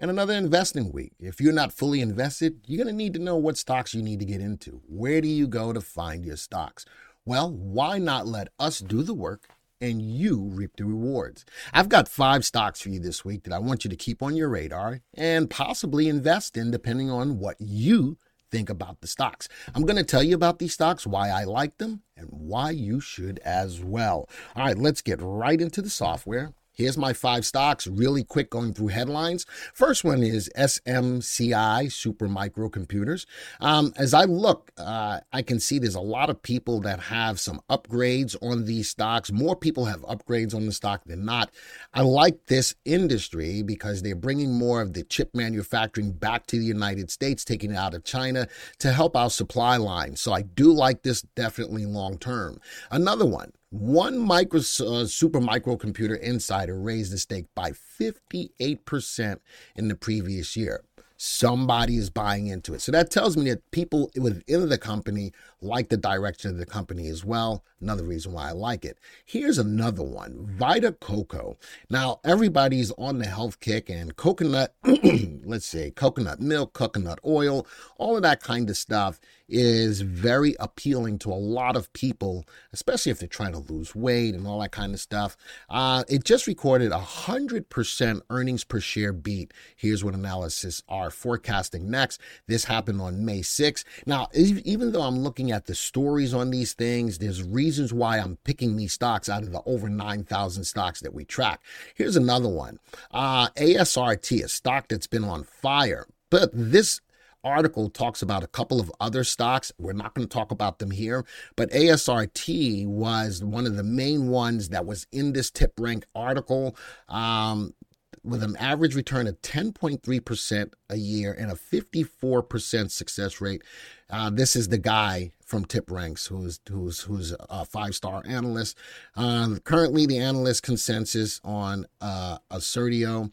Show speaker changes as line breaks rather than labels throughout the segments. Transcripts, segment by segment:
and another investing week. If you're not fully invested, you're going to need to know what stocks you need to get into. Where do you go to find your stocks? Well, why not let us do the work and you reap the rewards? I've got five stocks for you this week that I want you to keep on your radar and possibly invest in depending on what you think about the stocks. I'm going to tell you about these stocks, why I like them, and why you should as well. All right, let's get right into the software. Here's my five stocks, really quick going through headlines. First one is SMCI, Super Micro Computers. Um, as I look, uh, I can see there's a lot of people that have some upgrades on these stocks. More people have upgrades on the stock than not. I like this industry because they're bringing more of the chip manufacturing back to the United States, taking it out of China to help our supply line. So I do like this definitely long term. Another one, one micro uh, super microcomputer insider raised the stake by 58% in the previous year somebody is buying into it. So that tells me that people within the company like the direction of the company as well. Another reason why I like it. Here's another one Vita Coco. Now, everybody's on the health kick and coconut, let's say coconut milk, coconut oil, all of that kind of stuff is very appealing to a lot of people, especially if they're trying to lose weight and all that kind of stuff. Uh, it just recorded a 100% earnings per share beat. Here's what analysis are forecasting next. This happened on May 6th. Now, even though I'm looking at the stories on these things, there's reasons why I'm picking these stocks out of the over 9,000 stocks that we track. Here's another one uh, ASRT, a stock that's been on fire. But this article talks about a couple of other stocks. We're not going to talk about them here, but ASRT was one of the main ones that was in this tip rank article. Um, with an average return of 10.3% a year and a 54% success rate. Uh, this is the guy from TipRanks, who's who's who's a five star analyst. Uh, currently, the analyst consensus on uh, Assertio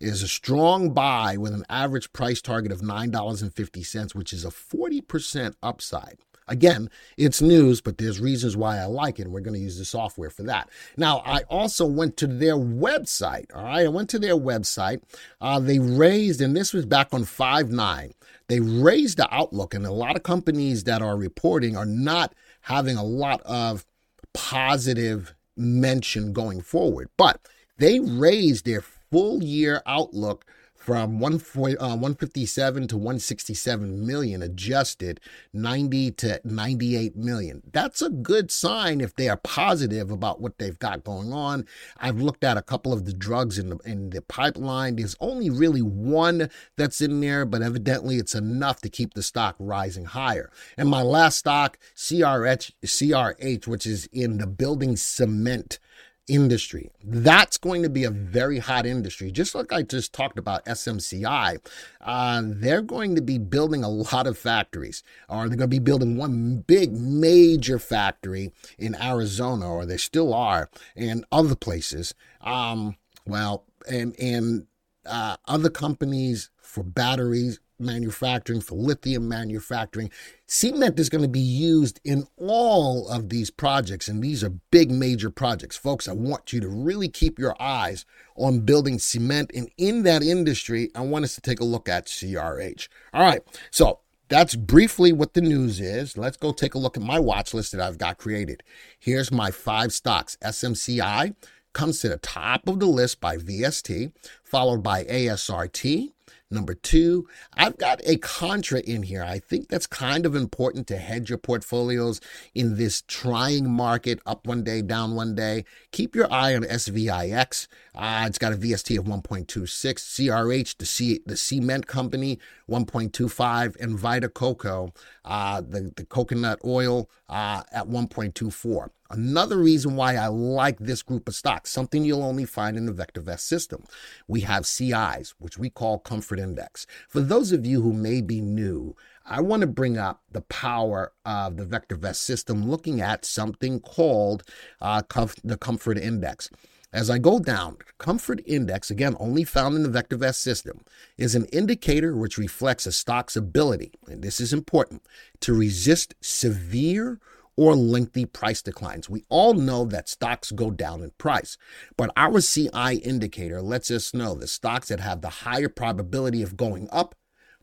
is a strong buy with an average price target of $9.50, which is a 40% upside. Again, it's news, but there's reasons why I like it, and we're going to use the software for that. Now, I also went to their website. All right, I went to their website. Uh, they raised, and this was back on 5 9, they raised the outlook, and a lot of companies that are reporting are not having a lot of positive mention going forward, but they raised their full year outlook from 157 uh, to 167 million adjusted 90 to 98 million. That's a good sign if they are positive about what they've got going on. I've looked at a couple of the drugs in the in the pipeline. There's only really one that's in there but evidently it's enough to keep the stock rising higher. And my last stock crh crh which is in the building cement industry. That's going to be a very hot industry. Just like I just talked about SMCI, uh, they're going to be building a lot of factories, or they're going to be building one big major factory in Arizona, or they still are, and other places. Um, well, and and uh, other companies for batteries manufacturing, for lithium manufacturing. Cement is going to be used in all of these projects, and these are big, major projects. Folks, I want you to really keep your eyes on building cement. And in that industry, I want us to take a look at CRH. All right, so that's briefly what the news is. Let's go take a look at my watch list that I've got created. Here's my five stocks SMCI comes to the top of the list by VST, followed by ASRT. Number two, I've got a contra in here. I think that's kind of important to hedge your portfolios in this trying market, up one day, down one day. Keep your eye on SVIX. Uh, it's got a VST of 1.26. CRH, the, C, the cement company, 1.25. And Vita Coco, uh, the, the coconut oil, uh, at 1.24. Another reason why I like this group of stocks, something you'll only find in the VectorVest system. We have CIs, which we call Comfort Index. For those of you who may be new, I want to bring up the power of the VectorVest system looking at something called uh, comf- the Comfort Index. As I go down, comfort index, again, only found in the VectorVest system, is an indicator which reflects a stock's ability, and this is important, to resist severe or lengthy price declines. We all know that stocks go down in price, but our CI indicator lets us know the stocks that have the higher probability of going up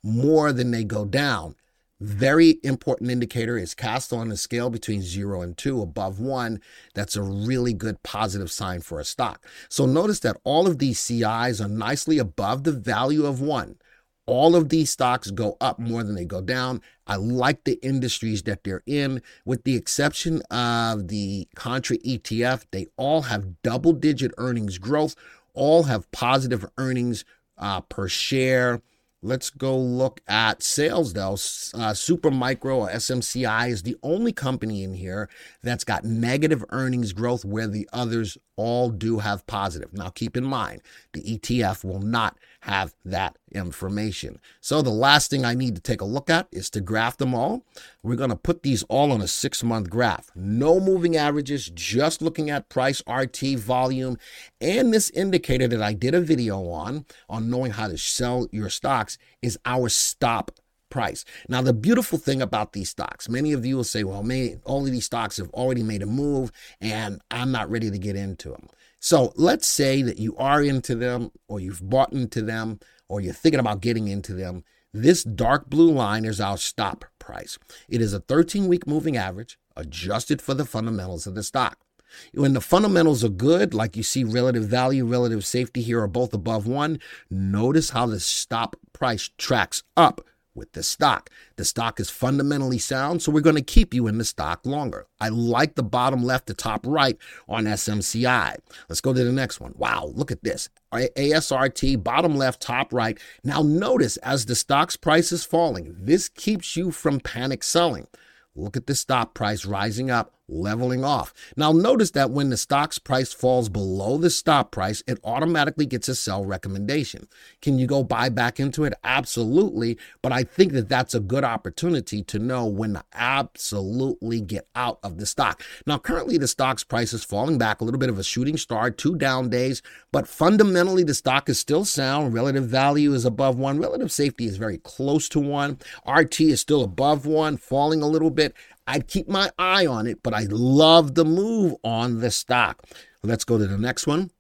more than they go down very important indicator is cast on a scale between zero and two, above one. That's a really good positive sign for a stock. So notice that all of these CIs are nicely above the value of one. All of these stocks go up more than they go down. I like the industries that they're in, with the exception of the Contra ETF. They all have double digit earnings growth, all have positive earnings uh, per share Let's go look at sales though. Uh, Super Micro or SMCI is the only company in here that's got negative earnings growth where the others all do have positive. Now keep in mind, the ETF will not have that information. So the last thing I need to take a look at is to graph them all. We're going to put these all on a six month graph. No moving averages, just looking at price, RT, volume, and this indicator that I did a video on, on knowing how to sell your stocks is our stop price. Now, the beautiful thing about these stocks, many of you will say, well, may, all of these stocks have already made a move and I'm not ready to get into them. So let's say that you are into them or you've bought into them or you're thinking about getting into them. This dark blue line is our stop price. It is a 13 week moving average adjusted for the fundamentals of the stock. When the fundamentals are good, like you see relative value, relative safety here are both above one, notice how the stop price tracks up with the stock. The stock is fundamentally sound, so we're going to keep you in the stock longer. I like the bottom left to top right on SMCI. Let's go to the next one. Wow, look at this. ASRT, bottom left, top right. Now notice as the stock's price is falling, this keeps you from panic selling. Look at the stop price rising up leveling off. Now, notice that when the stock's price falls below the stop price, it automatically gets a sell recommendation. Can you go buy back into it? Absolutely. But I think that that's a good opportunity to know when to absolutely get out of the stock. Now, currently, the stock's price is falling back, a little bit of a shooting star, two down days, but fundamentally, the stock is still sound. Relative value is above one, relative safety is very close to one. RT is still above one, falling a little bit. I'd keep my eye on it, but I love the move on the stock. Let's go to the next one.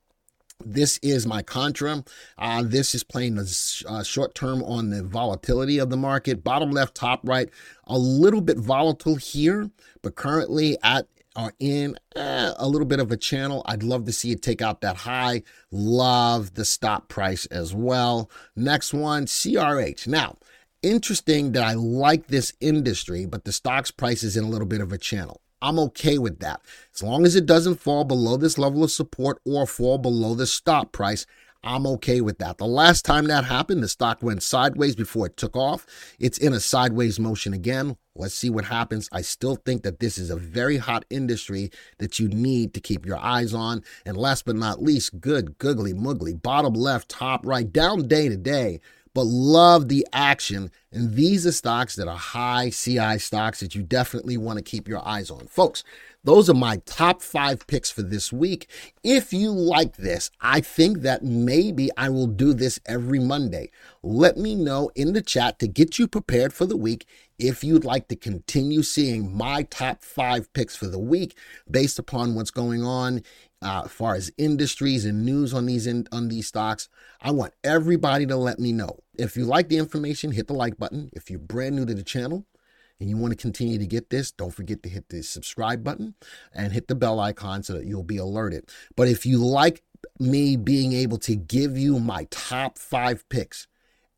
This is my contra. Uh, this is playing the uh, short term on the volatility of the market. Bottom left, top right, a little bit volatile here, but currently at are in eh, a little bit of a channel. I'd love to see it take out that high. Love the stop price as well. Next one, CRH. Now, interesting that I like this industry, but the stock's price is in a little bit of a channel. I'm okay with that. As long as it doesn't fall below this level of support or fall below the stop price, I'm okay with that. The last time that happened, the stock went sideways before it took off. It's in a sideways motion again. Let's see what happens. I still think that this is a very hot industry that you need to keep your eyes on. And last but not least, good, googly, muggly, bottom left, top right, down day to day but love the action. And these are stocks that are high CI stocks that you definitely want to keep your eyes on. Folks, those are my top five picks for this week. If you like this, I think that maybe I will do this every Monday. Let me know in the chat to get you prepared for the week if you'd like to continue seeing my top five picks for the week based upon what's going on uh, far as industries and news on these in, on these stocks. I want everybody to let me know. If you like the information, hit the like button. If you're brand new to the channel and you want to continue to get this, don't forget to hit the subscribe button and hit the bell icon so that you'll be alerted. But if you like me being able to give you my top five picks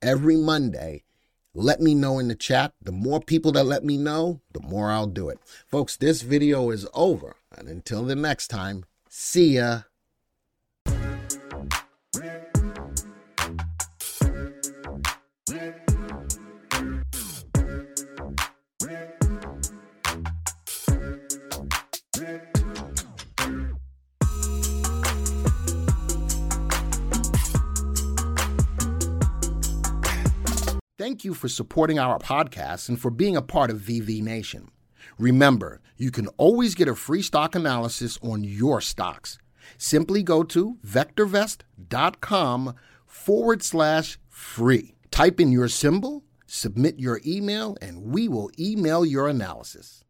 every Monday, let me know in the chat. The more people that let me know, the more I'll do it. Folks, this video is over. And until the next time, See ya. Thank you for supporting our podcast and for being a part of VV Nation. Remember, you can always get a free stock analysis on your stocks. Simply go to vectorvest.com forward slash free. Type in your symbol, submit your email, and we will email your analysis.